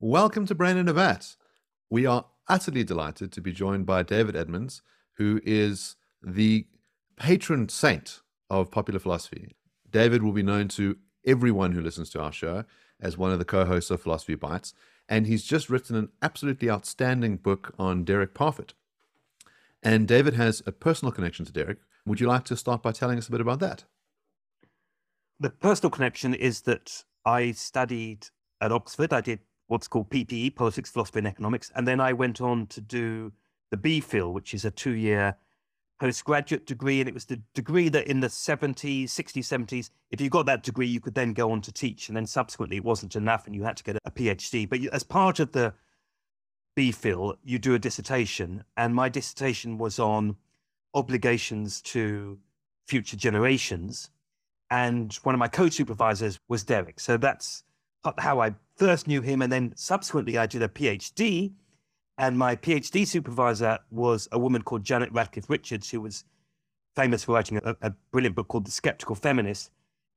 Welcome to Brain and a. We are utterly delighted to be joined by David Edmonds, who is the patron saint of popular philosophy. David will be known to everyone who listens to our show as one of the co hosts of Philosophy Bites. And he's just written an absolutely outstanding book on Derek Parfit. And David has a personal connection to Derek. Would you like to start by telling us a bit about that? The personal connection is that I studied at Oxford. I did what's called PPE, Politics, Philosophy, and Economics. And then I went on to do the BPhil, which is a two year postgraduate degree. And it was the degree that in the 70s, 60s, 70s, if you got that degree, you could then go on to teach. And then subsequently, it wasn't enough and you had to get a PhD. But as part of the BPhil, you do a dissertation. And my dissertation was on obligations to future generations. And one of my co supervisors was Derek. So that's how I first knew him. And then subsequently, I did a PhD. And my PhD supervisor was a woman called Janet Radcliffe Richards, who was famous for writing a, a brilliant book called The Skeptical Feminist.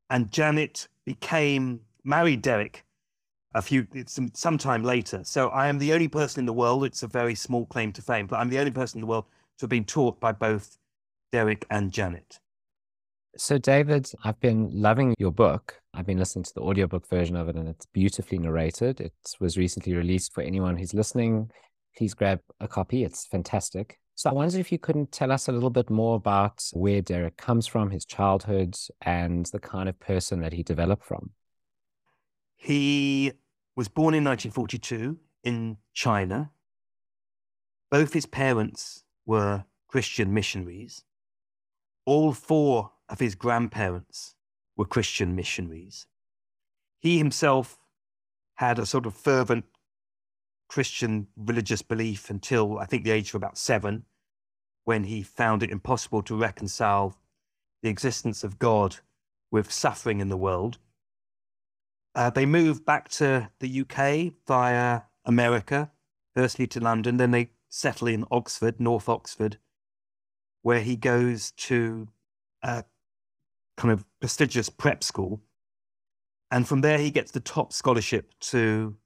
And Janet became married Derek a few some sometime later. So I am the only person in the world. It's a very small claim to fame, but I'm the only person in the world to have been taught by both Derek and Janet. So, David, I've been loving your book. I've been listening to the audiobook version of it, and it's beautifully narrated. It was recently released for anyone who's listening. Please grab a copy, it's fantastic. So, I wonder if you couldn't tell us a little bit more about where Derek comes from, his childhood, and the kind of person that he developed from. He was born in 1942 in China. Both his parents were Christian missionaries. All four of his grandparents were Christian missionaries. He himself had a sort of fervent Christian religious belief until I think the age of about seven, when he found it impossible to reconcile the existence of God with suffering in the world. Uh, they moved back to the UK via America, firstly to London, then they settle in Oxford, North Oxford, where he goes to a kind of prestigious prep school. And from there, he gets the top scholarship to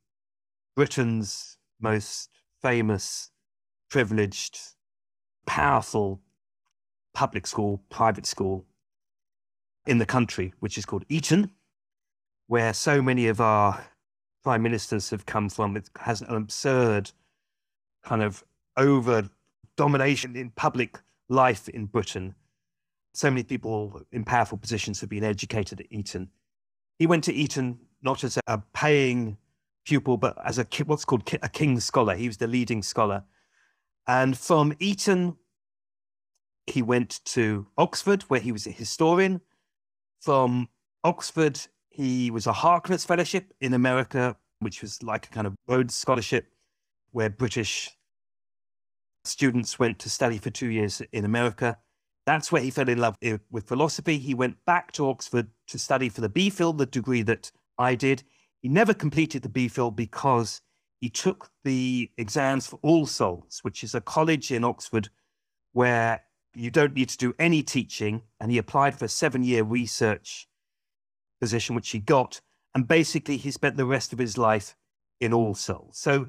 Britain's most famous, privileged, powerful public school, private school in the country, which is called Eton, where so many of our prime ministers have come from. It has an absurd kind of over domination in public life in Britain so many people in powerful positions have been educated at Eton. He went to Eton not as a paying pupil, but as a what's called a king's scholar. He was the leading scholar. And from Eton, he went to Oxford, where he was a historian. From Oxford, he was a Harkness Fellowship in America, which was like a kind of Rhodes Scholarship, where British students went to study for two years in America. That's where he fell in love eh, with philosophy. He went back to Oxford to study for the BPhil, the degree that I did. He never completed the BPhil because he took the exams for All Souls, which is a college in Oxford where you don't need to do any teaching. And he applied for a seven year research position, which he got. And basically, he spent the rest of his life in All Souls. So,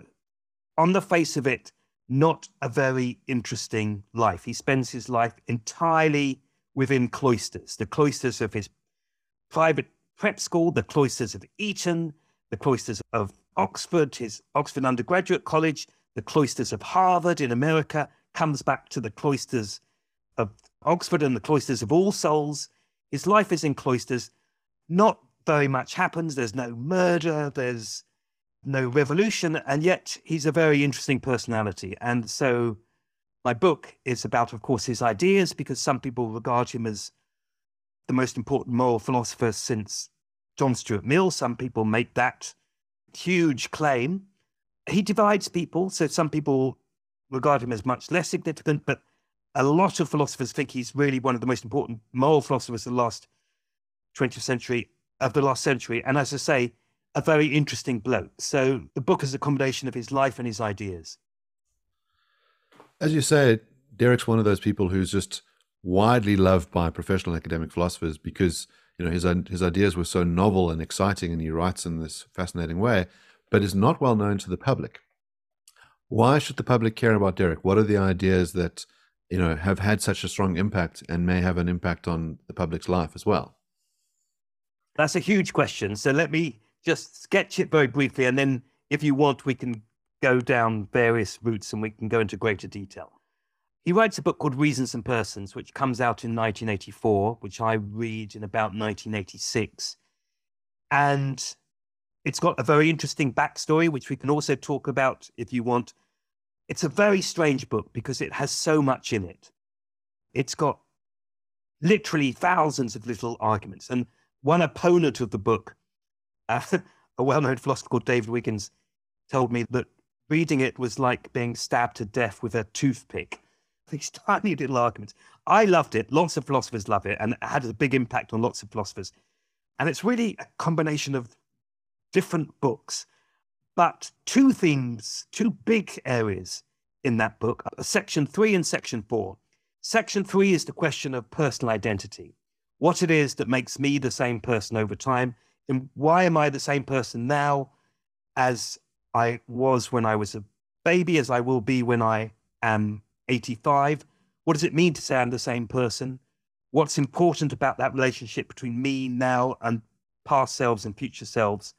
on the face of it, not a very interesting life. He spends his life entirely within cloisters, the cloisters of his private prep school, the cloisters of Eton, the cloisters of Oxford, his Oxford undergraduate college, the cloisters of Harvard in America, comes back to the cloisters of Oxford and the cloisters of All Souls. His life is in cloisters. Not very much happens. There's no murder. There's no revolution, and yet he's a very interesting personality. And so my book is about, of course, his ideas, because some people regard him as the most important moral philosopher since John Stuart Mill. Some people make that huge claim. He divides people, so some people regard him as much less significant, but a lot of philosophers think he's really one of the most important moral philosophers of the last 20th century, of the last century. And as I say, a very interesting bloke. So the book is a combination of his life and his ideas. As you say, Derek's one of those people who's just widely loved by professional academic philosophers because you know his his ideas were so novel and exciting, and he writes in this fascinating way. but is not well known to the public. Why should the public care about Derek? What are the ideas that you know have had such a strong impact and may have an impact on the public's life as well? That's a huge question. So let me just sketch it very briefly, and then if you want, we can go down various routes and we can go into greater detail. He writes a book called Reasons and Persons, which comes out in 1984, which I read in about 1986. And it's got a very interesting backstory, which we can also talk about if you want. It's a very strange book because it has so much in it. It's got literally thousands of little arguments. And one opponent of the book, uh, a well known philosopher called David Wiggins, told me that reading it was like being stabbed to death with a toothpick. These tiny little arguments. I loved it. Lots of philosophers love it, and it had a big impact on lots of philosophers. And it's really a combination of different books, but two themes, two big areas in that book section three and section four. Section three is the question of personal identity what it is that makes me the same person over time, and why am I the same person now as I was when I was a baby, as I will be when I am 85? What does it mean to say I'm the same person? What's important about that relationship between me now and past selves and future selves?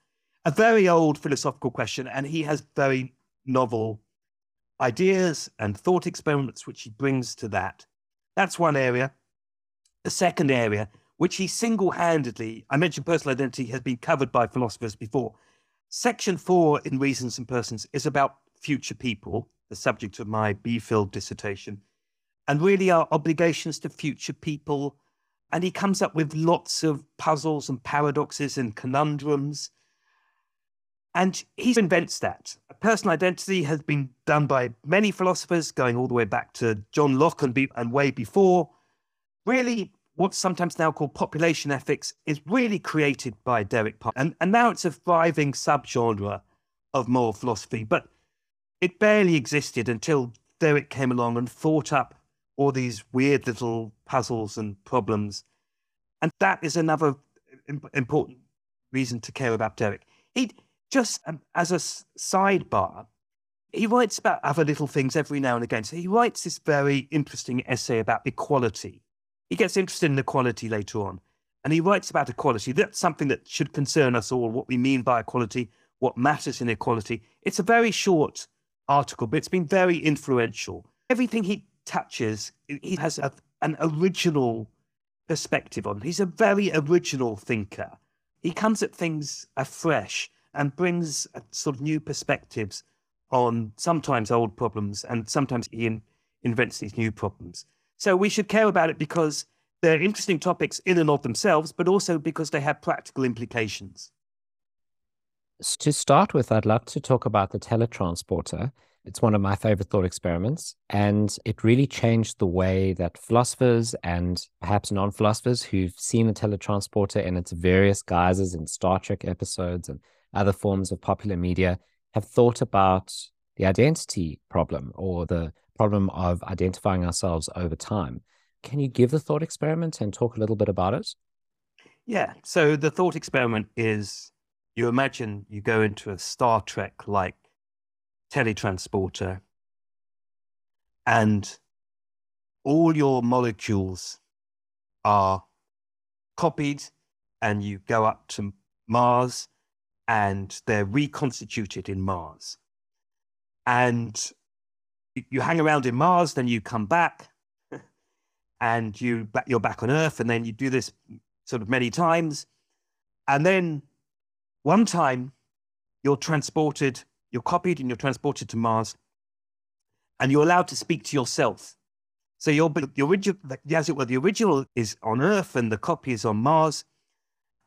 A very old philosophical question, and he has very novel ideas and thought experiments which he brings to that. That's one area. The second area, which he single handedly, I mentioned personal identity has been covered by philosophers before. Section four in Reasons and Persons is about future people, the subject of my B-Phil dissertation, and really our obligations to future people. And he comes up with lots of puzzles and paradoxes and conundrums. And he invents that. Personal identity has been done by many philosophers, going all the way back to John Locke and, be- and way before. Really, what's sometimes now called population ethics is really created by Derek Parfit. And, and now it's a thriving subgenre of moral philosophy, but it barely existed until Derek came along and thought up all these weird little puzzles and problems. And that is another important reason to care about Derek. He just um, as a sidebar, he writes about other little things every now and again. So he writes this very interesting essay about equality he gets interested in equality later on. And he writes about equality. That's something that should concern us all what we mean by equality, what matters in equality. It's a very short article, but it's been very influential. Everything he touches, he has a, an original perspective on. He's a very original thinker. He comes at things afresh and brings uh, sort of new perspectives on sometimes old problems, and sometimes he in, invents these new problems. So we should care about it because they're interesting topics in and of themselves, but also because they have practical implications. To start with, I'd love to talk about the teletransporter. It's one of my favorite thought experiments, and it really changed the way that philosophers and perhaps non philosophers who've seen the teletransporter in its various guises in Star Trek episodes and other forms of popular media have thought about the identity problem or the problem of identifying ourselves over time. Can you give the thought experiment and talk a little bit about it? Yeah. So the thought experiment is you imagine you go into a Star Trek like teletransporter and all your molecules are copied and you go up to Mars and they're reconstituted in Mars. And you hang around in Mars, then you come back, and you you're back on Earth, and then you do this sort of many times, and then one time you're transported, you're copied, and you're transported to Mars, and you're allowed to speak to yourself. So your the original, as it were, the original is on Earth, and the copy is on Mars.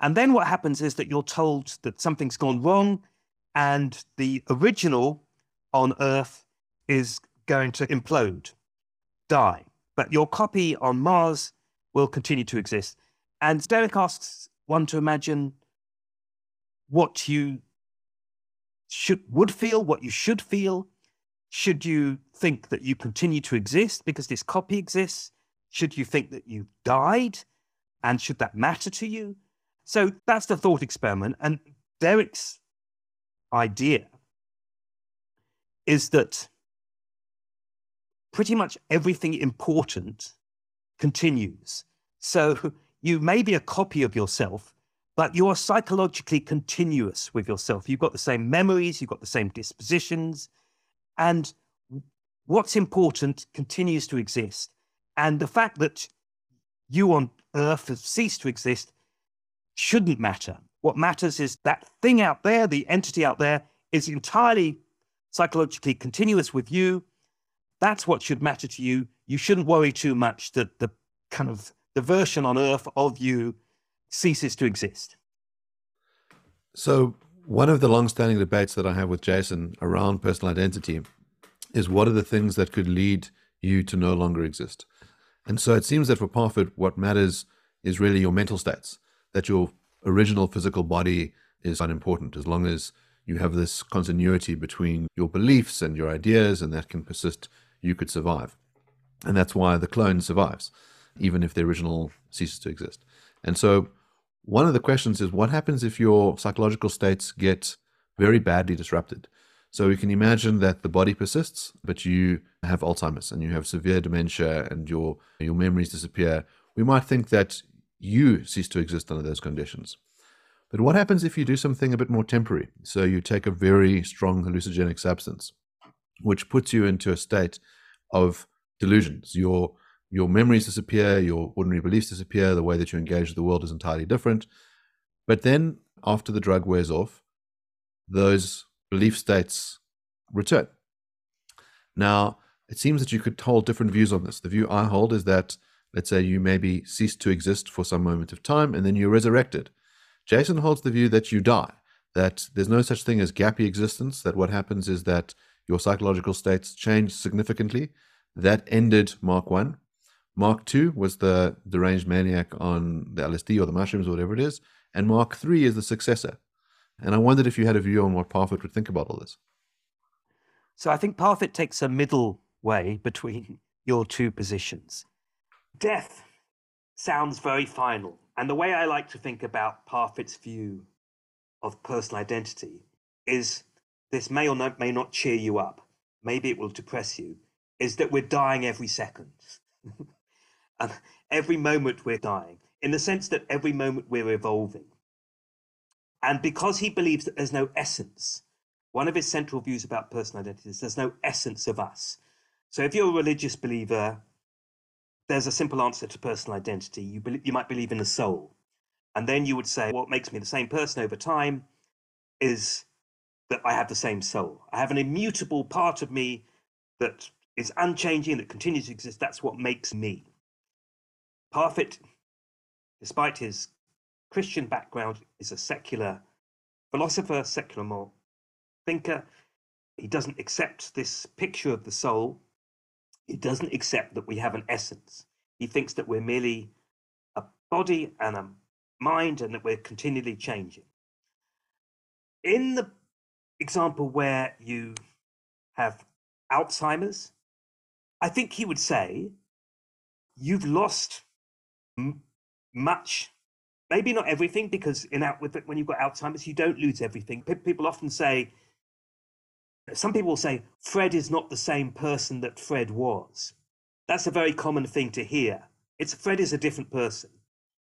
And then what happens is that you're told that something's gone wrong, and the original on Earth is going to implode, die. But your copy on Mars will continue to exist. And Derek asks one to imagine what you should would feel, what you should feel. Should you think that you continue to exist because this copy exists? Should you think that you died? And should that matter to you? So that's the thought experiment. And Derek's idea is that pretty much everything important continues. So you may be a copy of yourself, but you're psychologically continuous with yourself. You've got the same memories, you've got the same dispositions, and what's important continues to exist. And the fact that you on Earth have ceased to exist shouldn't matter. What matters is that thing out there, the entity out there, is entirely psychologically continuous with you. That's what should matter to you. You shouldn't worry too much that the kind of the version on Earth of you ceases to exist. So, one of the long-standing debates that I have with Jason around personal identity is what are the things that could lead you to no longer exist? And so it seems that for Parfit, what matters is really your mental states, that your original physical body is unimportant as long as you have this continuity between your beliefs and your ideas, and that can persist, you could survive. And that's why the clone survives, even if the original ceases to exist. And so one of the questions is what happens if your psychological states get very badly disrupted? So you can imagine that the body persists, but you have Alzheimer's and you have severe dementia and your your memories disappear. We might think that you cease to exist under those conditions. But what happens if you do something a bit more temporary? So you take a very strong hallucinogenic substance, which puts you into a state of delusions. Your your memories disappear, your ordinary beliefs disappear, the way that you engage with the world is entirely different. But then after the drug wears off, those belief states return. Now, it seems that you could hold different views on this. The view I hold is that, let's say, you maybe cease to exist for some moment of time and then you're resurrected. Jason holds the view that you die, that there's no such thing as gappy existence, that what happens is that your psychological states changed significantly. That ended Mark 1. Mark 2 was the deranged maniac on the LSD or the mushrooms or whatever it is. And Mark 3 is the successor. And I wondered if you had a view on what Parfit would think about all this. So I think Parfit takes a middle way between your two positions. Death sounds very final. And the way I like to think about Parfit's view of personal identity is this may or not, may not cheer you up, maybe it will depress you, is that we're dying every second. and um, every moment we're dying, in the sense that every moment we're evolving. And because he believes that there's no essence, one of his central views about personal identity is there's no essence of us. So if you're a religious believer, there's a simple answer to personal identity. You, be, you might believe in the soul. And then you would say, what makes me the same person over time is that I have the same soul. I have an immutable part of me that is unchanging, that continues to exist. That's what makes me. Parfit, despite his Christian background, is a secular philosopher, secular moral thinker. He doesn't accept this picture of the soul. He doesn't accept that we have an essence. He thinks that we're merely a body and a mind and that we're continually changing. In the example where you have Alzheimer's, I think he would say you've lost m- much maybe not everything because in out with when you've got alzheimer's you don't lose everything. People often say some people will say fred is not the same person that fred was. That's a very common thing to hear. It's fred is a different person.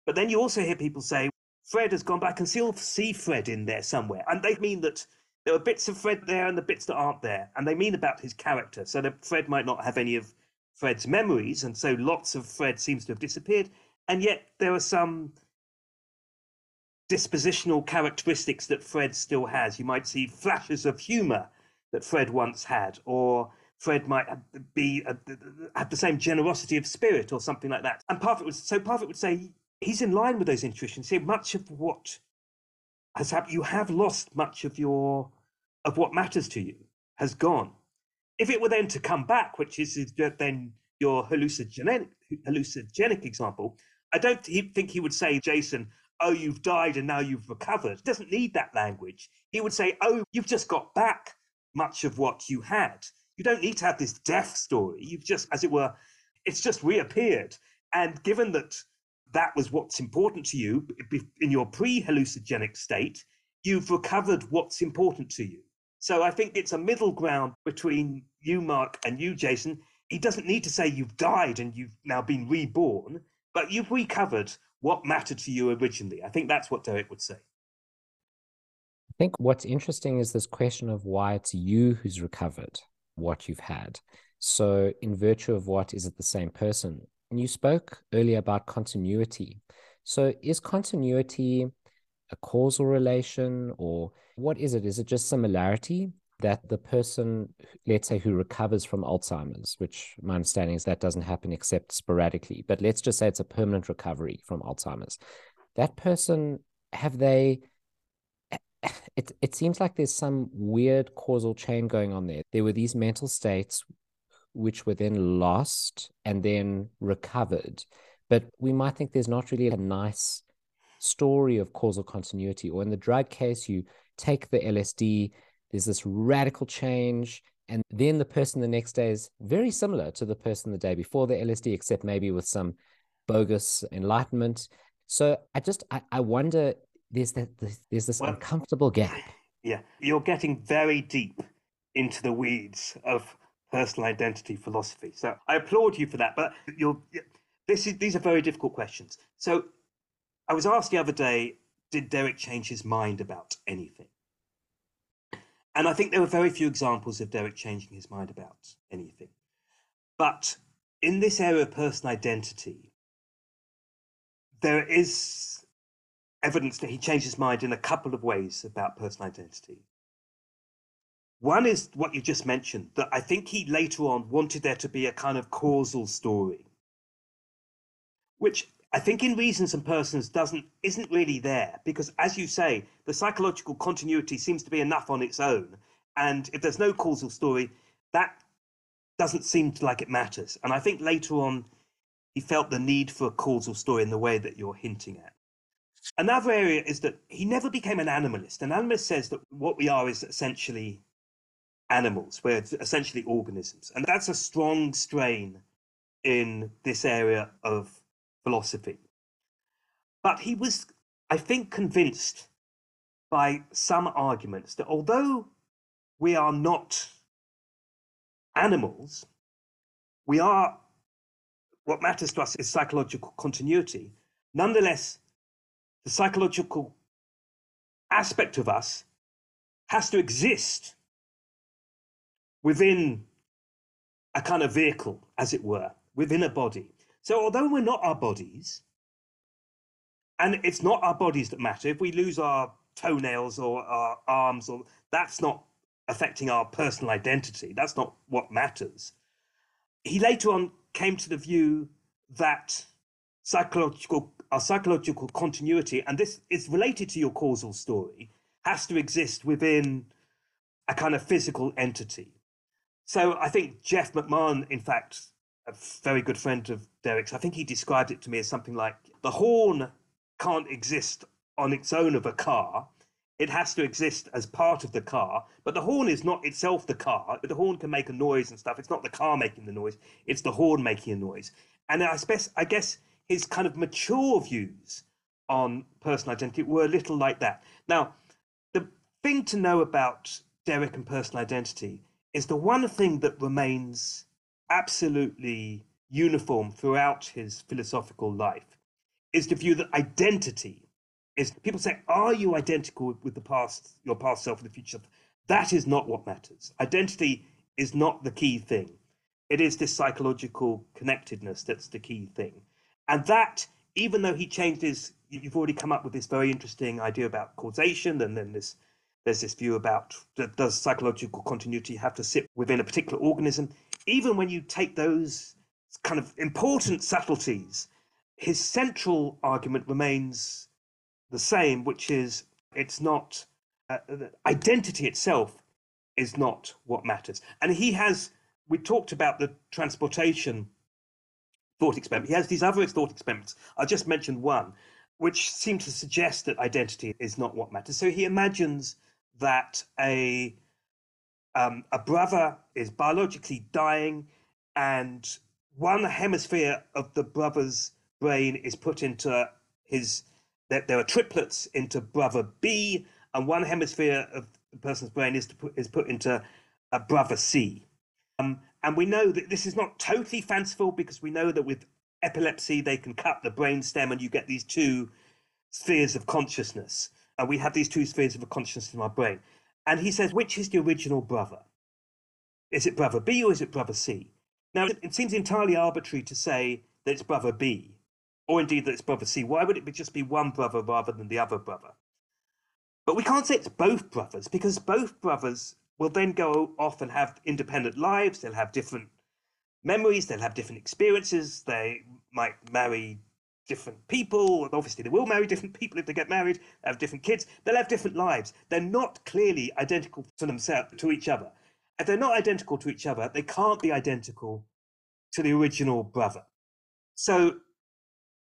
But then you also hear people say fred has gone back and still see fred in there somewhere. And they mean that there are bits of fred there and the bits that aren't there and they mean about his character so that fred might not have any of fred's memories and so lots of fred seems to have disappeared and yet there are some dispositional characteristics that Fred still has. You might see flashes of humor that Fred once had, or Fred might be uh, have the same generosity of spirit or something like that. And Parfit would so Parfit would say he's in line with those intuitions. See, much of what has happened, you have lost much of your of what matters to you has gone. If it were then to come back, which is then your hallucinogenic hallucinogenic example, I don't think he would say, Jason, oh, you've died and now you've recovered. He doesn't need that language. He would say, oh, you've just got back much of what you had. You don't need to have this death story. You've just, as it were, it's just reappeared. And given that that was what's important to you in your pre hallucinogenic state, you've recovered what's important to you. So I think it's a middle ground between you, Mark, and you, Jason. He doesn't need to say you've died and you've now been reborn, but you've recovered what mattered to you originally. I think that's what Derek would say. I think what's interesting is this question of why it's you who's recovered what you've had. So, in virtue of what, is it the same person? And you spoke earlier about continuity. So, is continuity a causal relation or what is it? Is it just similarity that the person, let's say, who recovers from Alzheimer's, which my understanding is that doesn't happen except sporadically, but let's just say it's a permanent recovery from Alzheimer's. That person, have they? It, it seems like there's some weird causal chain going on there. There were these mental states which were then lost and then recovered. But we might think there's not really a nice story of causal continuity. Or in the drug case, you take the LSD, there's this radical change, and then the person the next day is very similar to the person the day before the LSD, except maybe with some bogus enlightenment. So I just I, I wonder there's that there's this well, uncomfortable gap. Yeah, you're getting very deep into the weeds of personal identity philosophy. So I applaud you for that. But you're this is these are very difficult questions. So I was asked the other day, did Derek change his mind about anything? And I think there were very few examples of Derek changing his mind about anything. But in this area of personal identity, there is evidence that he changed his mind in a couple of ways about personal identity. One is what you just mentioned, that I think he later on wanted there to be a kind of causal story, which I think in Reasons and Persons doesn't isn't really there because, as you say, the psychological continuity seems to be enough on its own, and if there's no causal story, that doesn't seem to like it matters. And I think later on, he felt the need for a causal story in the way that you're hinting at. Another area is that he never became an animalist. An animalist says that what we are is essentially animals, we're essentially organisms, and that's a strong strain in this area of philosophy. But he was, I think, convinced by some arguments that although we are not animals, we are, what matters to us is psychological continuity. Nonetheless, the psychological aspect of us has to exist within a kind of vehicle, as it were, within a body. So, although we're not our bodies, and it's not our bodies that matter, if we lose our toenails or our arms, or that's not affecting our personal identity. That's not what matters. He later on came to the view that psychological our psychological continuity, and this is related to your causal story, has to exist within a kind of physical entity. So I think Jeff McMahan, in fact, a very good friend of Derek's, I think he described it to me as something like the horn can't exist on its own of a car. It has to exist as part of the car, but the horn is not itself the car. The horn can make a noise and stuff. It's not the car making the noise; it's the horn making a noise. And I, guess, I guess his kind of mature views on personal identity were a little like that. Now, the thing to know about Derek and personal identity is the one thing that remains absolutely uniform throughout his philosophical life is the view that identity is people say are you identical with the past your past self and the future that is not what matters. Identity is not the key thing. It is this psychological connectedness that's the key thing. And that even though he changed his you've already come up with this very interesting idea about causation and then this there's this view about does psychological continuity have to sit within a particular organism even when you take those kind of important subtleties, his central argument remains the same, which is it's not uh, identity itself is not what matters. And he has, we talked about the transportation thought experiment. He has these other thought experiments. I just mentioned one, which seem to suggest that identity is not what matters. So he imagines that a um, a brother is biologically dying, and one hemisphere of the brother's brain is put into his. There, there are triplets into brother B, and one hemisphere of the person's brain is, put, is put into a brother C. Um, and we know that this is not totally fanciful because we know that with epilepsy, they can cut the brain stem and you get these two spheres of consciousness. And we have these two spheres of consciousness in our brain. And he says, which is the original brother? Is it brother B or is it brother C? Now, it seems entirely arbitrary to say that it's brother B, or indeed that it's brother C. Why would it be just be one brother rather than the other brother? But we can't say it's both brothers because both brothers will then go off and have independent lives. They'll have different memories, they'll have different experiences, they might marry different people. Obviously, they will marry different people if they get married, have different kids, they'll have different lives. They're not clearly identical to themselves, to each other. If they're not identical to each other, they can't be identical to the original brother. So,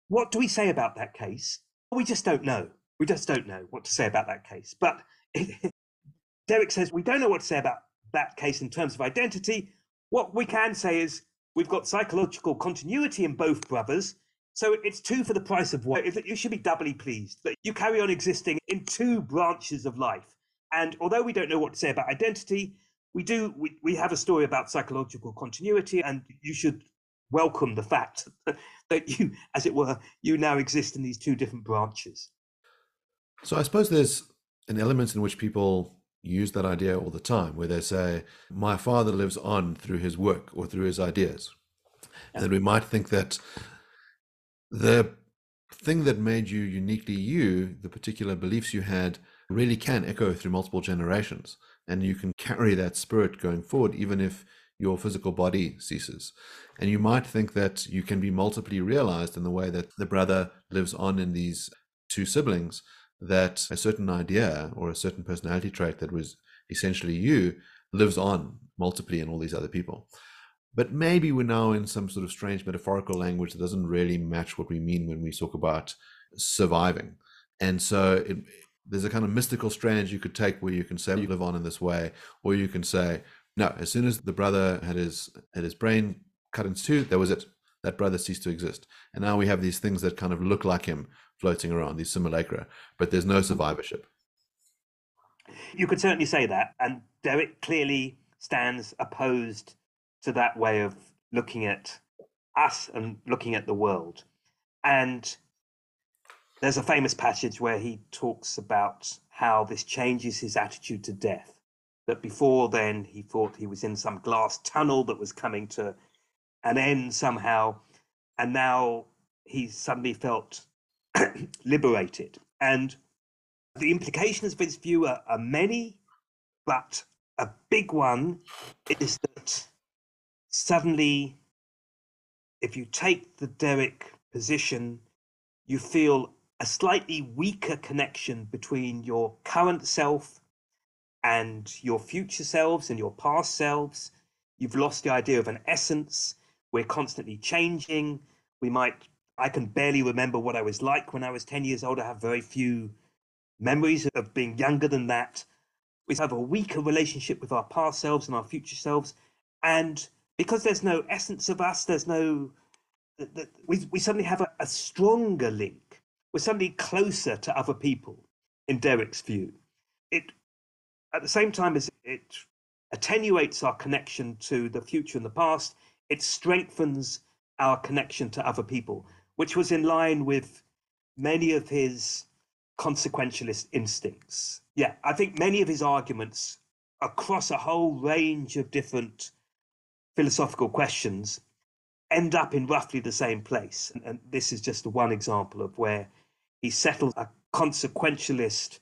what do we say about that case? We just don't know. We just don't know what to say about that case. But Derek says we don't know what to say about that case in terms of identity. What we can say is we've got psychological continuity in both brothers. So it's two for the price of one. You should be doubly pleased that you carry on existing in two branches of life. And although we don't know what to say about identity, we do we, we have a story about psychological continuity and you should welcome the fact that you as it were you now exist in these two different branches so i suppose there's an element in which people use that idea all the time where they say my father lives on through his work or through his ideas and then we might think that the thing that made you uniquely you the particular beliefs you had really can echo through multiple generations and you can carry that spirit going forward even if your physical body ceases. And you might think that you can be multiply realized in the way that the brother lives on in these two siblings that a certain idea or a certain personality trait that was essentially you lives on multiply in all these other people but maybe we're now in some sort of strange metaphorical language that doesn't really match what we mean when we talk about surviving and so it, there's a kind of mystical strands you could take where you can say you live on in this way, or you can say, no, as soon as the brother had his had his brain cut in two, that was it. That brother ceased to exist. And now we have these things that kind of look like him floating around, these simulacra, but there's no survivorship. You could certainly say that. And Derek clearly stands opposed to that way of looking at us and looking at the world. And there's a famous passage where he talks about how this changes his attitude to death. That before then he thought he was in some glass tunnel that was coming to an end somehow, and now he suddenly felt liberated. And the implications of his view are, are many, but a big one is that suddenly, if you take the Derek position, you feel a slightly weaker connection between your current self and your future selves and your past selves. You've lost the idea of an essence. We're constantly changing. We might, I can barely remember what I was like when I was 10 years old. I have very few memories of being younger than that. We have a weaker relationship with our past selves and our future selves. And because there's no essence of us, there's no, we, we suddenly have a, a stronger link we're suddenly closer to other people in Derek's view. It, at the same time as it attenuates our connection to the future and the past, it strengthens our connection to other people, which was in line with many of his consequentialist instincts. Yeah, I think many of his arguments across a whole range of different philosophical questions end up in roughly the same place. And, and this is just one example of where he settles a consequentialist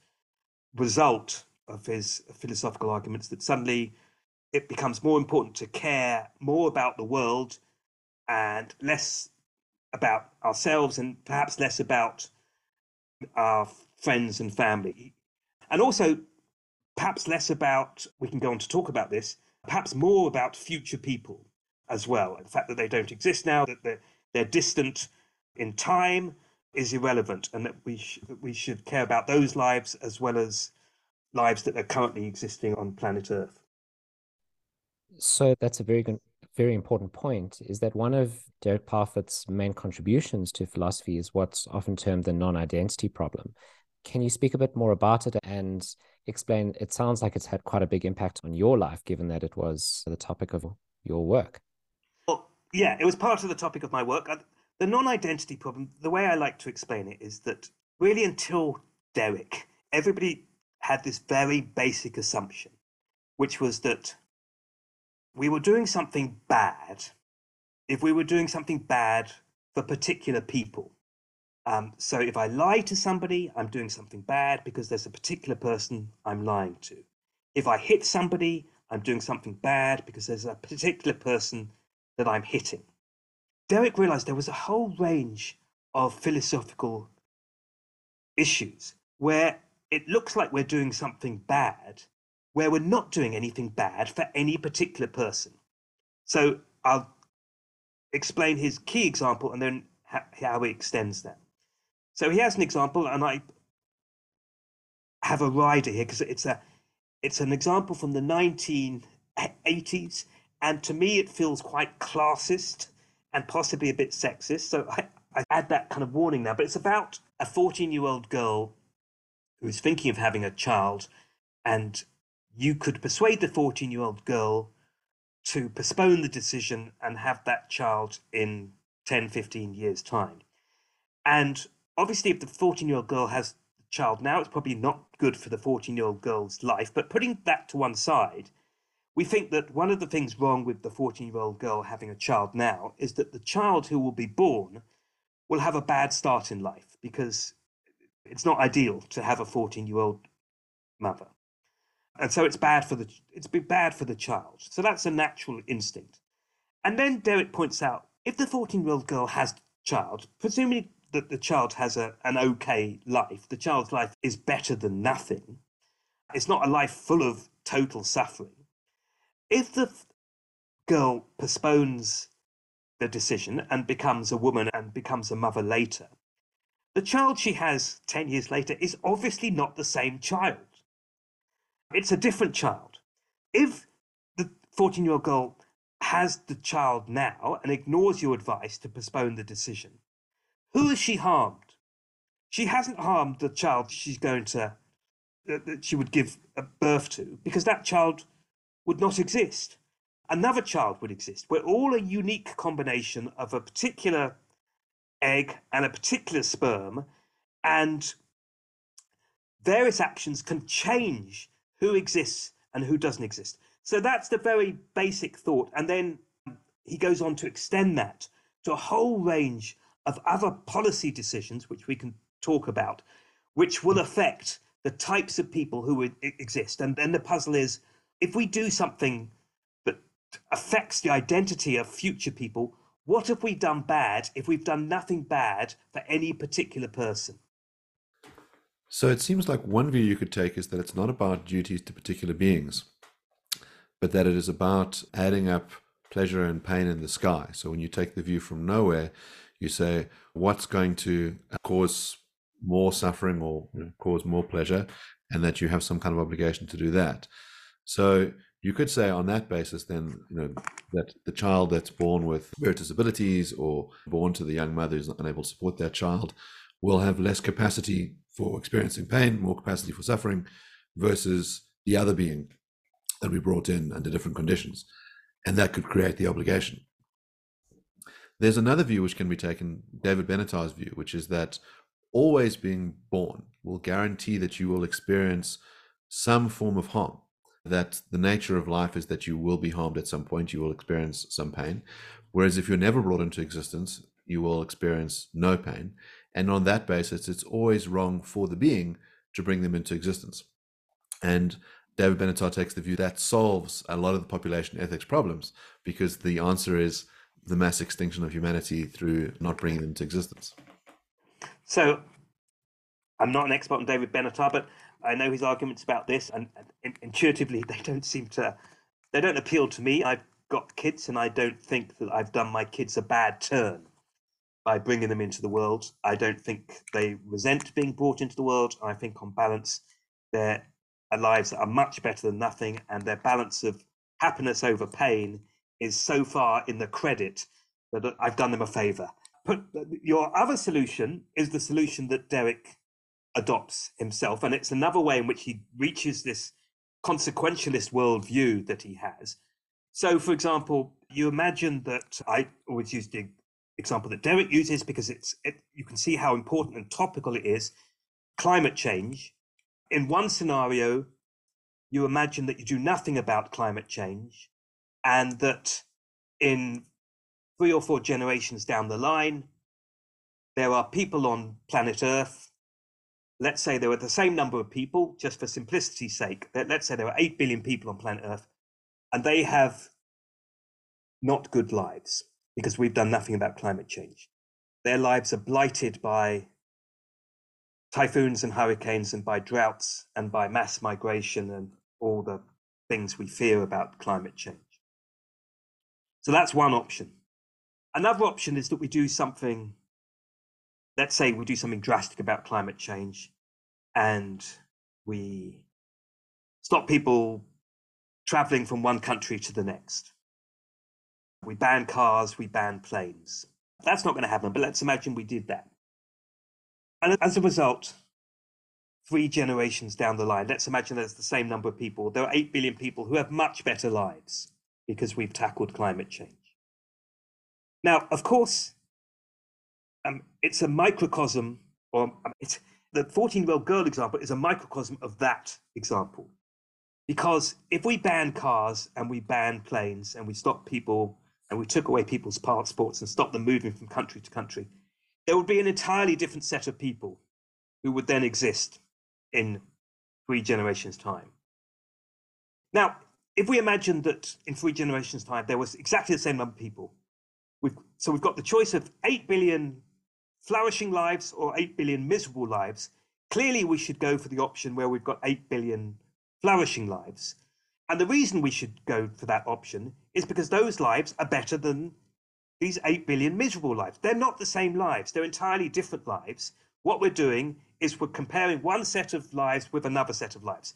result of his philosophical arguments that suddenly it becomes more important to care more about the world and less about ourselves and perhaps less about our friends and family. And also, perhaps less about, we can go on to talk about this, perhaps more about future people as well. The fact that they don't exist now, that they're, they're distant in time, is irrelevant and that we, sh- that we should care about those lives as well as lives that are currently existing on planet Earth. So that's a very good, very important point. Is that one of Derek Parfit's main contributions to philosophy is what's often termed the non-identity problem, Can you speak a bit more about it and explain? It sounds like it's had quite a big impact on your life, given that it was the topic of your work. Well, yeah, it was part of the topic of my work. Uh, the non identity problem, the way I like to explain it is that really until Derek, everybody had this very basic assumption, which was that we were doing something bad if we were doing something bad for particular people. Um, so if I lie to somebody, I'm doing something bad because there's a particular person I'm lying to. If I hit somebody, I'm doing something bad because there's a particular person that I'm hitting. Derek realized there was a whole range of philosophical issues where it looks like we're doing something bad, where we're not doing anything bad for any particular person. So I'll explain his key example and then how he extends that. So he has an example, and I have a rider here because it's a it's an example from the 1980s, and to me it feels quite classist and possibly a bit sexist. So I, I add that kind of warning now. But it's about a 14 year old girl who's thinking of having a child, and you could persuade the 14 year old girl to postpone the decision and have that child in 10, 15 years' time. And obviously, if the 14 year old girl has a child now, it's probably not good for the 14 year old girl's life. But putting that to one side, we think that one of the things wrong with the 14 year old girl having a child now is that the child who will be born will have a bad start in life because it's not ideal to have a 14 year old mother. And so it's bad for the it's bad for the child. So that's a natural instinct. And then derek points out if the 14 year old girl has child presumably that the child has a, an okay life. The child's life is better than nothing. It's not a life full of total suffering. If the girl postpones the decision and becomes a woman and becomes a mother later the child she has 10 years later is obviously not the same child. It's a different child. If the 14 year old girl has the child now and ignores your advice to postpone the decision, who has she harmed? She hasn't harmed the child she's going to, uh, that she would give birth to, because that child would not exist. Another child would exist. We're all a unique combination of a particular egg and a particular sperm, and various actions can change who exists and who doesn't exist. So that's the very basic thought. And then he goes on to extend that to a whole range of other policy decisions, which we can talk about, which will mm. affect the types of people who exist. And then the puzzle is if we do something that affects the identity of future people, what have we done bad if we've done nothing bad for any particular person? So it seems like one view you could take is that it's not about duties to particular beings, but that it is about adding up pleasure and pain in the sky. So when you take the view from nowhere, you say, what's going to uh, cause more suffering or cause more pleasure, and that you have some kind of obligation to do that. So you could say on that basis then you know that the child that's born with various disabilities or born to the young mother who's unable to support that child will have less capacity for experiencing pain, more capacity for suffering, versus the other being that we brought in under different conditions. And that could create the obligation. There's another view which can be taken, David Benatar's view, which is that always being born will guarantee that you will experience some form of harm. That the nature of life is that you will be harmed at some point, you will experience some pain. Whereas if you're never brought into existence, you will experience no pain. And on that basis, it's always wrong for the being to bring them into existence. And David Benatar takes the view that solves a lot of the population ethics problems because the answer is the mass extinction of humanity through not bringing them to existence. So, I'm not an expert on David Benatar, but I know his arguments about this, and, and intuitively, they don't seem to, they don't appeal to me. I've got kids, and I don't think that I've done my kids a bad turn by bringing them into the world. I don't think they resent being brought into the world. I think, on balance, their lives are much better than nothing, and their balance of happiness over pain is so far in the credit that I've done them a favor. But your other solution is the solution that Derek adopts himself. And it's another way in which he reaches this consequentialist worldview that he has. So, for example, you imagine that I always use the example that Derek uses because it's it, you can see how important and topical it is. Climate change. In one scenario, you imagine that you do nothing about climate change, and that in three or four generations down the line, there are people on planet Earth. Let's say there are the same number of people, just for simplicity's sake. Let's say there are 8 billion people on planet Earth, and they have not good lives because we've done nothing about climate change. Their lives are blighted by typhoons and hurricanes and by droughts and by mass migration and all the things we fear about climate change. So that's one option. Another option is that we do something, let's say we do something drastic about climate change and we stop people traveling from one country to the next. We ban cars, we ban planes. That's not going to happen, but let's imagine we did that. And as a result, three generations down the line, let's imagine there's the same number of people. There are 8 billion people who have much better lives because we've tackled climate change. Now, of course, um, it's a microcosm, or um, it's, the 14 year old girl example is a microcosm of that example. Because if we ban cars and we ban planes and we stop people and we took away people's passports and stopped them moving from country to country, there would be an entirely different set of people who would then exist in three generations' time. Now, if we imagine that in three generations' time there was exactly the same number of people, we've, so we've got the choice of 8 billion flourishing lives or 8 billion miserable lives, clearly we should go for the option where we've got 8 billion flourishing lives. And the reason we should go for that option is because those lives are better than these 8 billion miserable lives. They're not the same lives, they're entirely different lives. What we're doing is we're comparing one set of lives with another set of lives.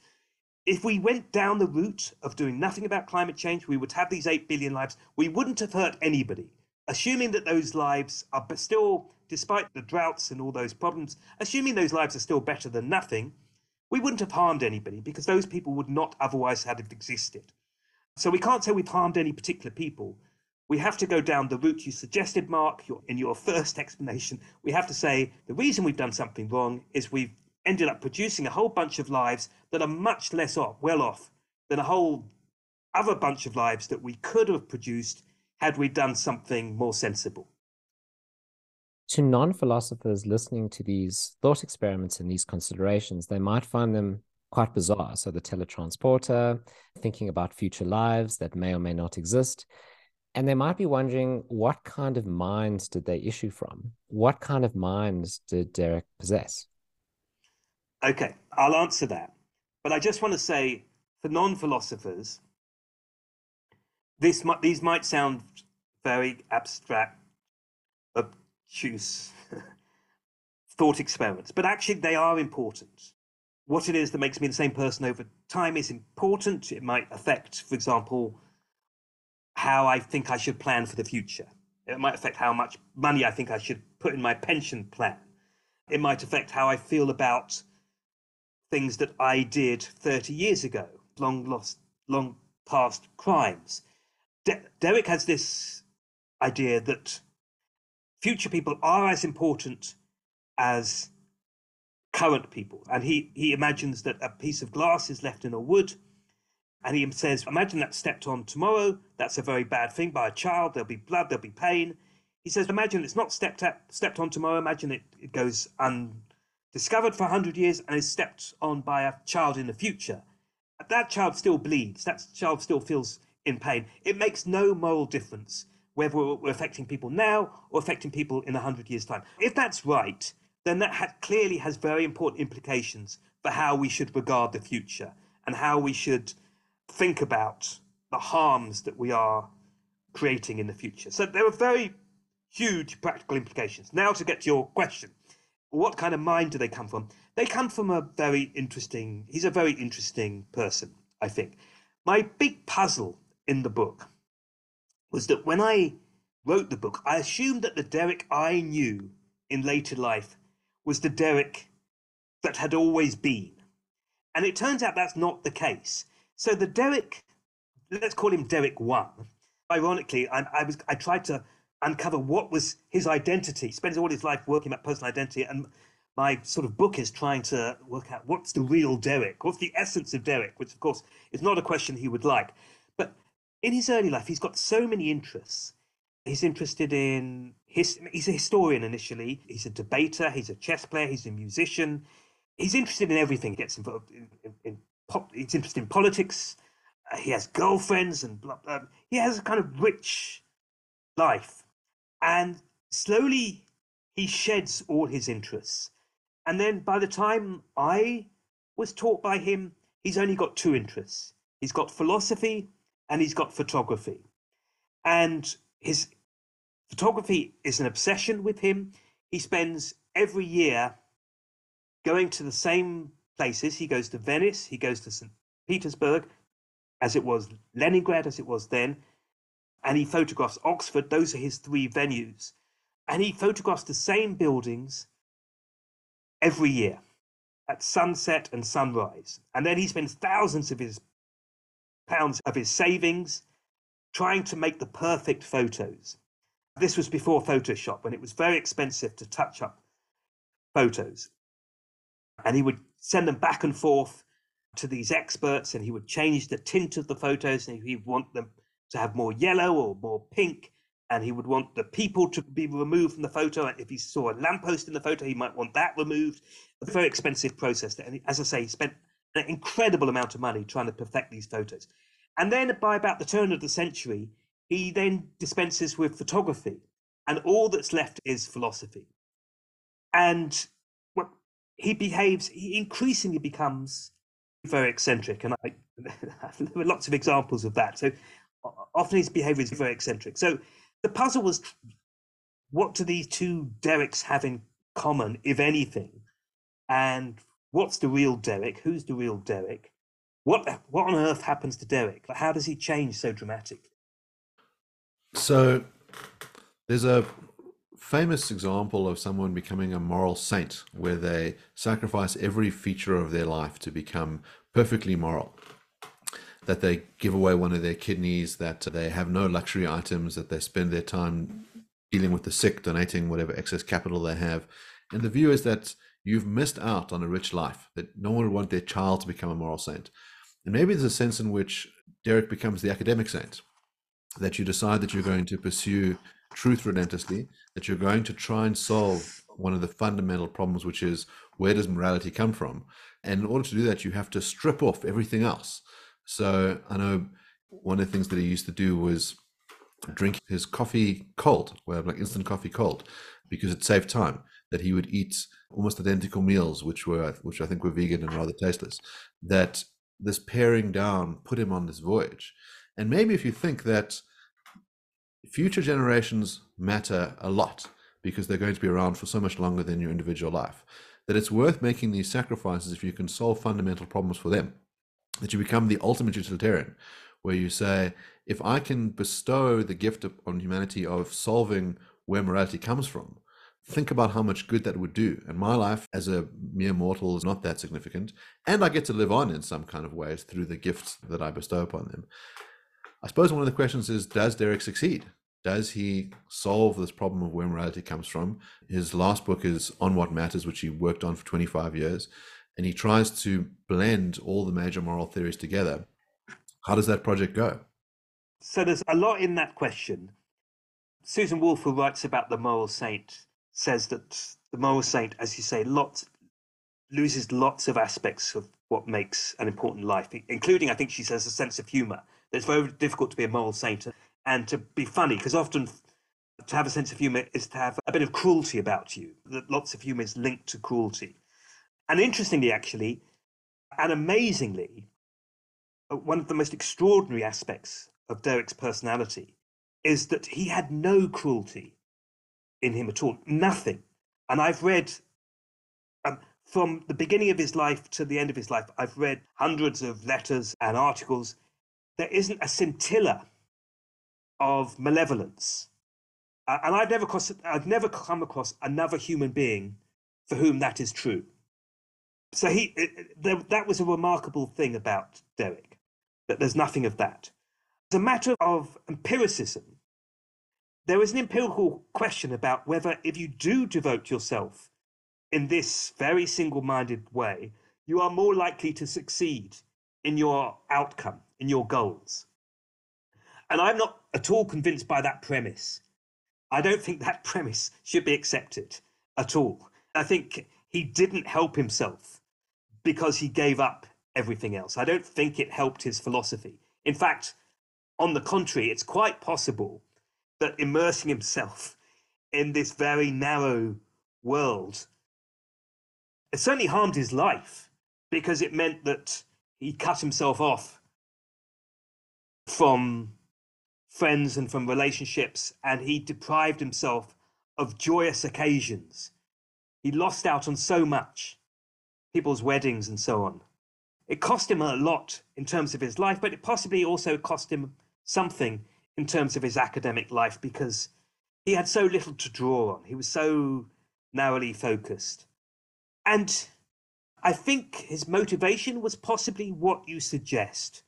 If we went down the route of doing nothing about climate change, we would have these 8 billion lives. We wouldn't have hurt anybody. Assuming that those lives are still, despite the droughts and all those problems, assuming those lives are still better than nothing, we wouldn't have harmed anybody because those people would not otherwise have existed. So we can't say we've harmed any particular people. We have to go down the route you suggested, Mark, in your first explanation. We have to say the reason we've done something wrong is we've ended up producing a whole bunch of lives that are much less off, well off than a whole other bunch of lives that we could have produced had we done something more sensible to non philosophers listening to these thought experiments and these considerations, they might find them quite bizarre. So, the teletransporter, thinking about future lives that may or may not exist. And they might be wondering what kind of minds did they issue from? What kind of minds did Derek possess? Okay, I'll answer that. But I just want to say for non philosophers, this might, these might sound very abstract, obtuse thought experiments, but actually they are important. What it is that makes me the same person over time is important. It might affect, for example, how I think I should plan for the future. It might affect how much money I think I should put in my pension plan. It might affect how I feel about things that I did 30 years ago, long lost, long past crimes. De- Derek has this idea that future people are as important as current people. And he, he imagines that a piece of glass is left in a wood. And he says, Imagine that stepped on tomorrow. That's a very bad thing by a child. There'll be blood, there'll be pain. He says, Imagine it's not stepped, at, stepped on tomorrow. Imagine it, it goes undiscovered for 100 years and is stepped on by a child in the future. That child still bleeds. That child still feels in pain. It makes no moral difference whether we're affecting people now or affecting people in 100 years' time. If that's right, then that ha- clearly has very important implications for how we should regard the future and how we should think about the harms that we are creating in the future. So there are very huge practical implications. Now, to get to your question, what kind of mind do they come from? They come from a very interesting, he's a very interesting person, I think. My big puzzle in the book was that when I wrote the book, I assumed that the Derek I knew in later life was the Derek that had always been. And it turns out that's not the case. So the Derek, let's call him Derek One. Ironically, I, I was I tried to uncover what was his identity. He spends all his life working about personal identity, and my sort of book is trying to work out what's the real Derek, what's the essence of Derek, which of course is not a question he would like. But in his early life, he's got so many interests. He's interested in his. He's a historian initially. He's a debater. He's a chess player. He's a musician. He's interested in everything. He gets involved in, in, in pop. He's interested in politics. Uh, he has girlfriends and blah, blah. he has a kind of rich life, and slowly he sheds all his interests. And then by the time I was taught by him, he's only got two interests. He's got philosophy and he's got photography. And his photography is an obsession with him. He spends every year going to the same places. He goes to Venice, he goes to St. Petersburg, as it was Leningrad, as it was then, and he photographs Oxford. Those are his three venues. And he photographs the same buildings every year at sunset and sunrise. And then he spends thousands of his pounds of his savings trying to make the perfect photos. This was before Photoshop, when it was very expensive to touch up photos. And he would send them back and forth to these experts, and he would change the tint of the photos, and he'd want them to have more yellow or more pink, and he would want the people to be removed from the photo. And if he saw a lamppost in the photo, he might want that removed. A very expensive process. And as I say, he spent an incredible amount of money trying to perfect these photos. And then by about the turn of the century, he then dispenses with photography, and all that's left is philosophy. And well, he behaves, he increasingly becomes very eccentric. And I, there are lots of examples of that. So Uh, often his behavior is very eccentric. So the puzzle was what do these two Dereks have in common, if anything? And what's the real Derek? Who's the real Derek? What what on earth happens to Derek? How does he change so dramatically? So there's a famous example of someone becoming a moral saint where they sacrifice every feature of their life to become perfectly moral. That they give away one of their kidneys, that they have no luxury items, that they spend their time dealing with the sick, donating whatever excess capital they have. And the view is that you've missed out on a rich life, that no one would want their child to become a moral saint. And maybe there's a sense in which Derek becomes the academic saint, that you decide that you're going to pursue truth relentlessly, that you're going to try and solve one of the fundamental problems, which is where does morality come from? And in order to do that, you have to strip off everything else. So I know one of the things that he used to do was drink his coffee cold, well, like instant coffee cold, because it saved time. That he would eat almost identical meals, which were which I think were vegan and rather tasteless. That this paring down put him on this voyage. And maybe if you think that future generations matter a lot because they're going to be around for so much longer than your individual life, that it's worth making these sacrifices if you can solve fundamental problems for them, that you become the ultimate utilitarian, where you say, if I can bestow the gift on humanity of solving where morality comes from, think about how much good that would do. And my life as a mere mortal is not that significant. And I get to live on in some kind of ways through the gifts that I bestow upon them. I suppose one of the questions is Does Derek succeed? Does he solve this problem of where morality comes from? His last book is On What Matters, which he worked on for 25 years. And he tries to blend all the major moral theories together. How does that project go? So there's a lot in that question. Susan Wolf, who writes about the moral saint, says that the moral saint, as you say, lots loses lots of aspects of what makes an important life, including, I think she says, a sense of humor. It's very difficult to be a moral saint and to be funny, because often to have a sense of humor is to have a bit of cruelty about you. That lots of humor is linked to cruelty. And interestingly, actually, and amazingly, uh, one of the most extraordinary aspects of Derek's personality is that he had no cruelty in him at all. Nothing. And I've read um, from the beginning of his life to the end of his life, I've read hundreds of letters and articles. There isn't a scintilla of malevolence. Uh, and I've never, crossed, I've never come across another human being for whom that is true. So he it, that was a remarkable thing about Derek, that there's nothing of that. As a matter of empiricism, there is an empirical question about whether if you do devote yourself in this very single-minded way, you are more likely to succeed in your outcome, in your goals. And I'm not at all convinced by that premise. I don't think that premise should be accepted at all. I think he didn't help himself because he gave up everything else. I don't think it helped his philosophy. In fact, on the contrary, it's quite possible that immersing himself in this very narrow world it certainly harmed his life because it meant that he cut himself off from friends and from relationships, and he deprived himself of joyous occasions. He lost out on so much people's weddings and so on. It cost him a lot in terms of his life, but it possibly also cost him something in terms of his academic life because he had so little to draw on. He was so narrowly focused. And I think his motivation was possibly what you suggest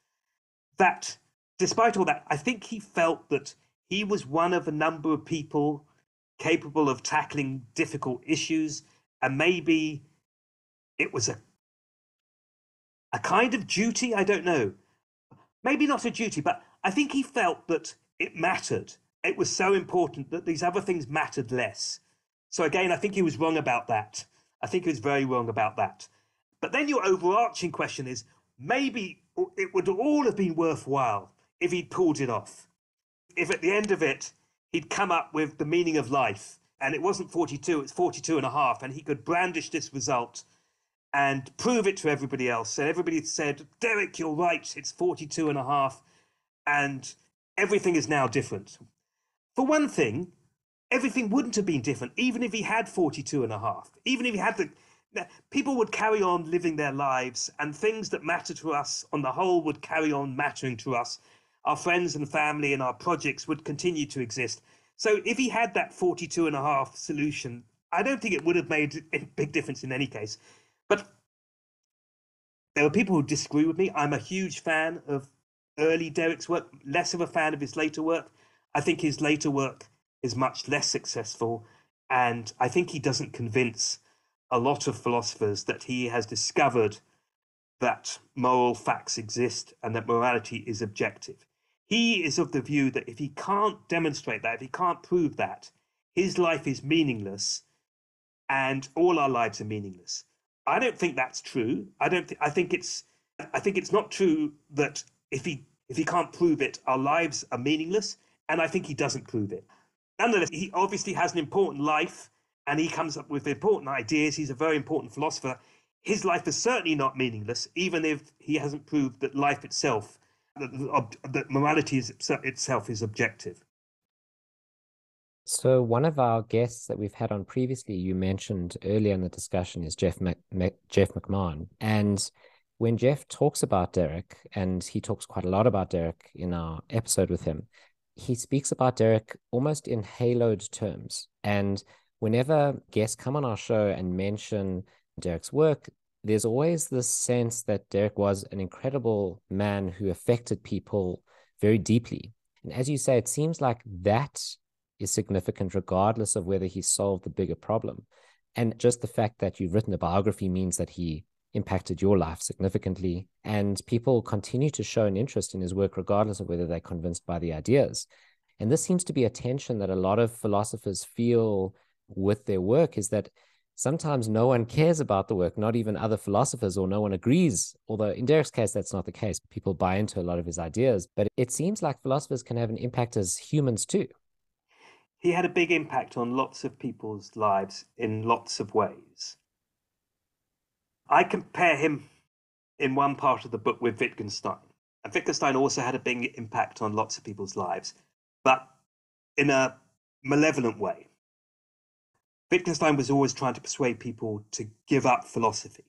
that despite all that, I think he felt that he was one of a number of people capable of tackling difficult issues, and maybe it was a a kind of duty. I don't know. Maybe not a duty, but I think he felt that it mattered. It was so important that these other things mattered less. So again, I think he was wrong about that. I think he was very wrong about that. But then your overarching question is maybe it would all have been worthwhile if he'd pulled it off. If at the end of it, he'd come up with the meaning of life and it wasn't 42, it's 42 and a half, and he could brandish this result and prove it to everybody else. And everybody said, Derek, you're right, it's 42 and a half, and everything is now different. For one thing, everything wouldn't have been different, even if he had 42 and a half, even if he had the people would carry on living their lives and things that matter to us on the whole would carry on mattering to us our friends and family and our projects would continue to exist. So if he had that 42 and a half solution, I don't think it would have made a big difference in any case. But there are people who disagree with me. I'm a huge fan of early Derek's work, less of a fan of his later work. I think his later work is much less successful. And I think he doesn't convince a lot of philosophers that he has discovered that moral facts exist and that morality is objective. He is of the view that if he can't demonstrate that, if he can't prove that, his life is meaningless and all our lives are meaningless. I don't think that's true. I don't th- I think it's I think it's not true that if he if he can't prove it, our lives are meaningless, and I think he doesn't prove it. Nonetheless, he obviously has an important life and he comes up with important ideas. He's a very important philosopher. His life is certainly not meaningless, even if he hasn't proved that life itself that, that morality is, itself is objective. So one of our guests that we've had on previously, you mentioned earlier in the discussion, is Jeff Mac- Mac- Jeff McMahan, and when Jeff talks about Derek, and he talks quite a lot about Derek in our episode with him, he speaks about Derek almost in haloed terms. And whenever guests come on our show and mention Derek's work, there's always this sense that Derek was an incredible man who affected people very deeply. And as you say, it seems like that is significant regardless of whether he solved the bigger problem. And just the fact that you've written a biography means that he impacted your life significantly. And people continue to show an interest in his work regardless of whether they're convinced by the ideas. And this seems to be a tension that a lot of philosophers feel with their work is that sometimes no one cares about the work, not even other philosophers, or no one agrees. Although in Derek's case, that's not the case. People buy into a lot of his ideas, but it seems like philosophers can have an impact as humans too. He had a big impact on lots of people's lives in lots of ways. I compare him in one part of the book with Wittgenstein. And Wittgenstein also had a big impact on lots of people's lives, but in a malevolent way. Wittgenstein was always trying to persuade people to give up philosophy.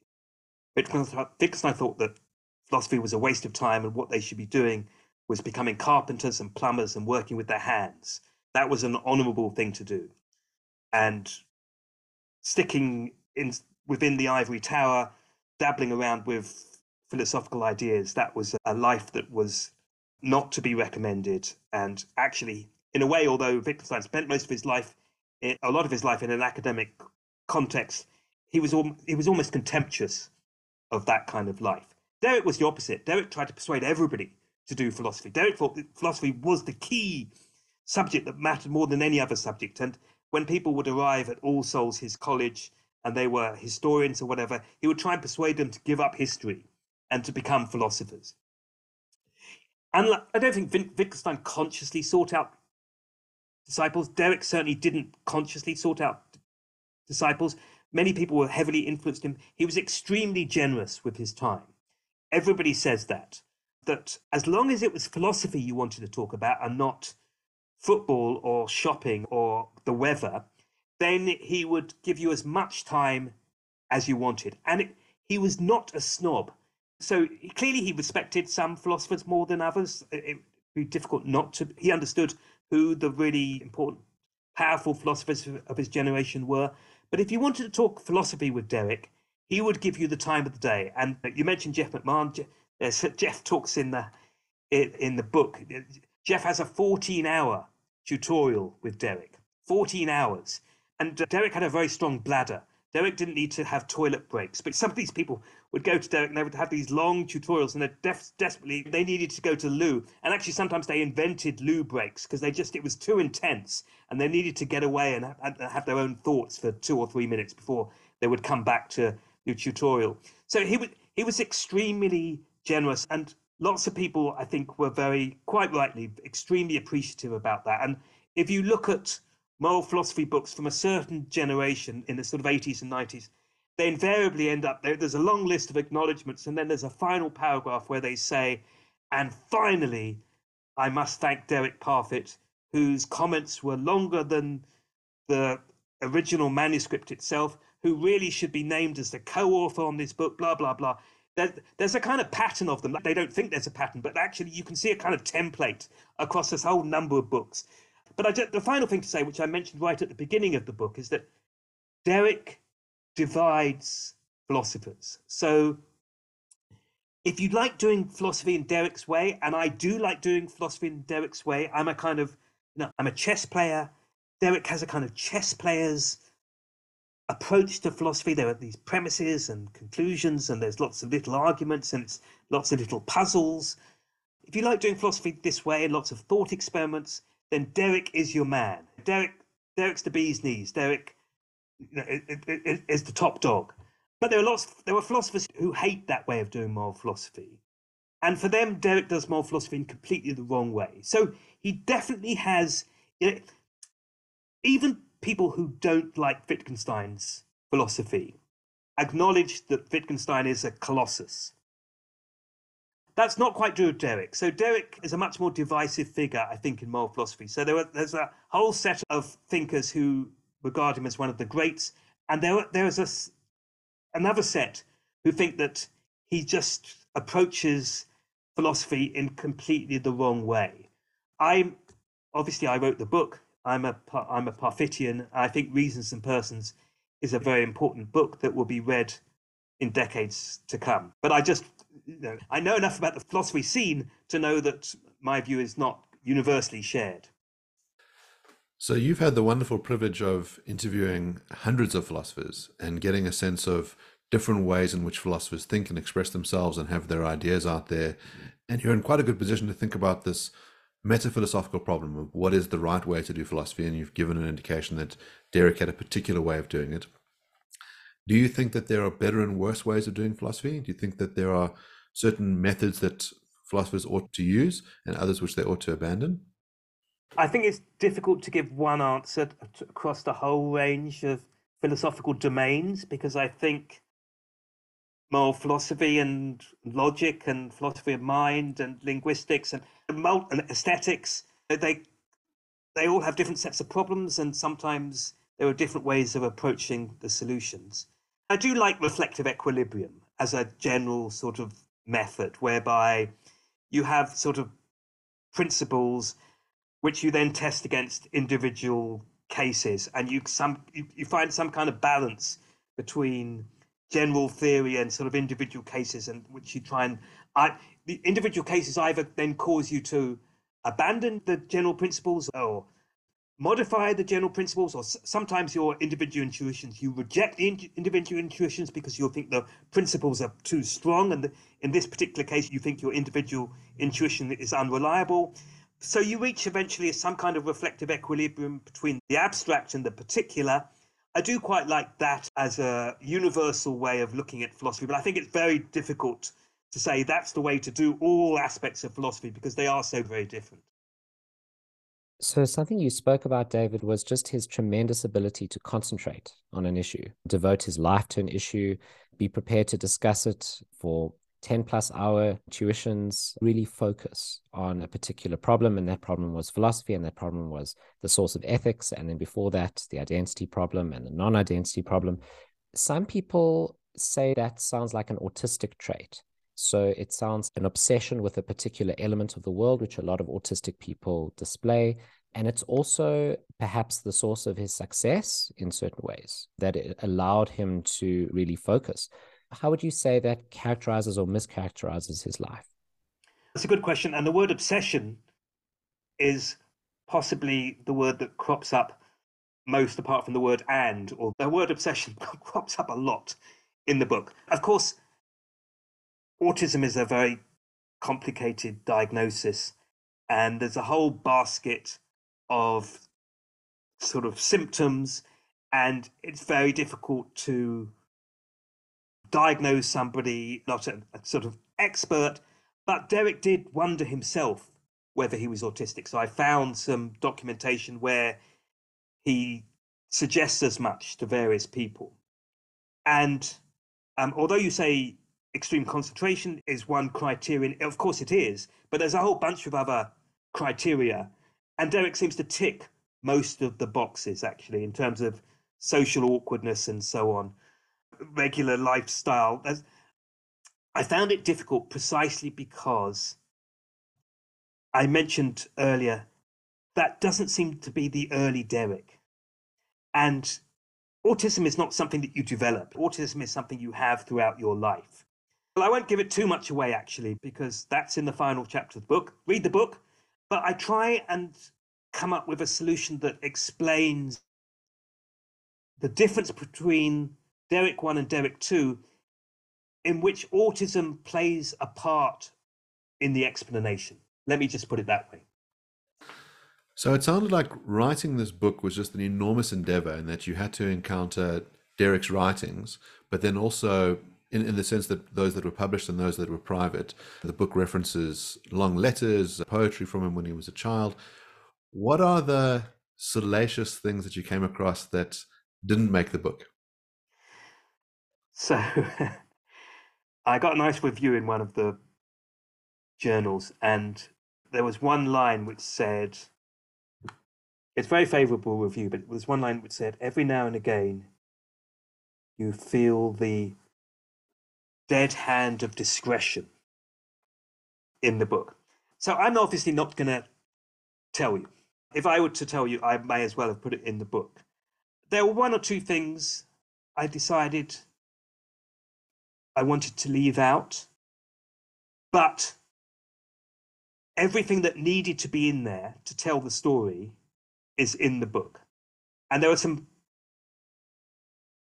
Wittgenstein thought that philosophy was a waste of time and what they should be doing was becoming carpenters and plumbers and working with their hands. That was an honorable thing to do. And sticking in within the ivory tower dabbling around with philosophical ideas, that was a life that was not to be recommended. And actually, in a way, although Wittgenstein spent most of his life, a lot of his life in an academic context, he was he was almost contemptuous of that kind of life. Derek was the opposite. Derek tried to persuade everybody to do philosophy. Derek thought philosophy was the key subject that mattered more than any other subject. And when people would arrive at All Souls, his college, and they were historians or whatever, he would try and persuade them to give up history and to become philosophers. And I don't think Wittgenstein consciously sought out disciples. Derek certainly didn't consciously sought out disciples. Many people were heavily influenced him. He was extremely generous with his time. Everybody says that. That as long as it was philosophy you wanted to talk about and not football or shopping or the weather, then he would give you as much time as you wanted. And it, he was not a snob. So clearly he respected some philosophers more than others. It would be difficult not to. He understood who the really important, powerful philosophers of his generation were. But if you wanted to talk philosophy with Derek, he would give you the time of the day. And you mentioned Jeff McMahan. Uh, Jeff talks in the in the book. Jeff has a 14 hour tutorial with Derek. 14 hours. And uh, Derek had a very strong bladder. Derek didn't need to have toilet breaks, but some of these people would go to Derek and they would have these long tutorials and they def- desperately they needed to go to loo. And actually, sometimes they invented loo breaks because they just it was too intense and they needed to get away and, and have their own thoughts for two or three minutes before they would come back to the tutorial. So he was he was extremely generous and lots of people I think were very quite rightly extremely appreciative about that. And if you look at moral philosophy books from a certain generation in the sort of 80s and 90s, they invariably end up there. There's a long list of acknowledgements, and then there's a final paragraph where they say, and finally, I must thank Derek Parfit, whose comments were longer than the original manuscript itself, who really should be named as the co author on this book, blah, blah, blah. There's a kind of pattern of them. They don't think there's a pattern, but actually, you can see a kind of template across this whole number of books. But I just, the final thing to say, which I mentioned right at the beginning of the book, is that Derek divides philosophers. So if you like doing philosophy in Derek's way, and I do like doing philosophy in Derek's way, I'm a kind of, you know, I'm a chess player. Derek has a kind of chess player's approach to philosophy. There are these premises and conclusions, and there's lots of little arguments and it's lots of little puzzles. If you like doing philosophy this way lots of thought experiments, then Derek is your man. Derek, Derek's the bee's knees. Derek is the top dog. But there are lots. There were philosophers who hate that way of doing moral philosophy, and for them, Derek does moral philosophy in completely the wrong way. So he definitely has. You know, even people who don't like Wittgenstein's philosophy acknowledge that Wittgenstein is a colossus. That's not quite true of Derek. So Derek is a much more divisive figure, I think, in moral philosophy. So there there's a whole set of thinkers who regard him as one of the greats, and there there is a, another set who think that he just approaches philosophy in completely the wrong way. I'm obviously I wrote the book. I'm a I'm a Parfitian. I think Reasons and Persons is a very important book that will be read in decades to come. But I just you know, I know enough about the philosophy scene to know that my view is not universally shared. So you've had the wonderful privilege of interviewing hundreds of philosophers and getting a sense of different ways in which philosophers think and express themselves and have their ideas out there. And you're in quite a good position to think about this metaphilosophical problem of what is the right way to do philosophy. And you've given an indication that Derek had a particular way of doing it. Do you think that there are better and worse ways of doing philosophy? Do you think that there are certain methods that philosophers ought to use and others which they ought to abandon? I think it's difficult to give one answer across the whole range of philosophical domains because I think moral philosophy and logic and philosophy of mind and linguistics and, and aesthetics they they all have different sets of problems and sometimes there are different ways of approaching the solutions. I do like reflective equilibrium as a general sort of method whereby you have sort of principles which you then test against individual cases and you some you, you find some kind of balance between general theory and sort of individual cases, and which you try and I, the individual cases either then cause you to abandon the general principles or modify the general principles, or sometimes your individual intuitions, you reject the in- individual intuitions because you think the principles are too strong. And the, in this particular case, you think your individual intuition is unreliable. So you reach eventually some kind of reflective equilibrium between the abstract and the particular. I do quite like that as a universal way of looking at philosophy, but I think it's very difficult to say that's the way to do all aspects of philosophy because they are so very different. So, something you spoke about, David, was just his tremendous ability to concentrate on an issue, devote his life to an issue, be prepared to discuss it for 10 plus hour tuitions, really focus on a particular problem. And that problem was philosophy, and that problem was the source of ethics. And then before that, the identity problem and the non identity problem. Some people say that sounds like an autistic trait. So it sounds an obsession with a particular element of the world, which a lot of autistic people display. And it's also perhaps the source of his success in certain ways, that it allowed him to really focus. How would you say that characterizes or mischaracterizes his life? That's a good question. And the word obsession is possibly the word that crops up most apart from the word and, or the word obsession crops up a lot in the book. Of course, autism is a very complicated diagnosis, and there's a whole basket of sort of symptoms, and it's very difficult to diagnose somebody, not a, a sort of expert. But Derek did wonder himself whether he was autistic. So I found some documentation where he suggests as much to various people. And um, although you say extreme concentration is one criterion. Of course, it is, but there's a whole bunch of other criteria. And Derek seems to tick most of the boxes, actually, in terms of social awkwardness and so on, regular lifestyle. I found it difficult precisely because I mentioned earlier that doesn't seem to be the early Derek. And autism is not something that you develop, autism is something you have throughout your life. Well, I won't give it too much away, actually, because that's in the final chapter of the book. Read the book, but I try and come up with a solution that explains the difference between Derek 1 and Derek 2, in which autism plays a part in the explanation. Let me just put it that way. So it sounded like writing this book was just an enormous endeavor, and that you had to encounter Derek's writings, but then also in, in the sense that those that were published and those that were private. The book references long letters, poetry from him when he was a child. What are the salacious things that you came across that didn't make the book? So I got a nice review in one of the journals, and there was one line which said, it's very favorable review, but there was one line which said, every now and again, you feel the dead hand of discretion in the book. So I'm obviously not going to tell you. If I were to tell you, I may as well have put it in the book. There were one or two things I decided I wanted to leave out, but everything that needed to be in there to tell the story is in the book. And there are some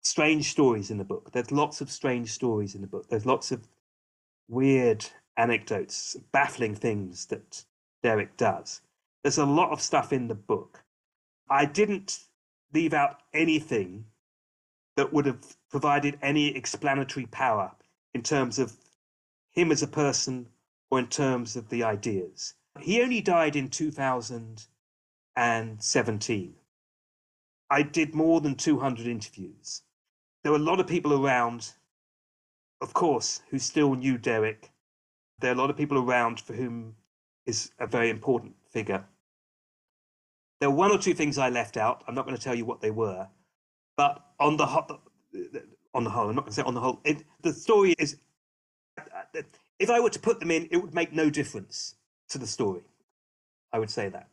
strange stories in the book. There's lots of strange stories in the book. There's lots of weird anecdotes, baffling things that Derek does. There's a lot of stuff in the book. I didn't leave out anything that would have provided any explanatory power in terms of him as a person or in terms of the ideas. He only died in 2017. I did more than 200 interviews there were a lot of people around, of course, who still knew Derek. There are a lot of people around for whom is a very important figure. There were one or two things I left out. I'm not going to tell you what they were, but on the whole, on the whole, I'm not going to say on the whole. It, the story is, if I were to put them in, it would make no difference to the story. I would say that.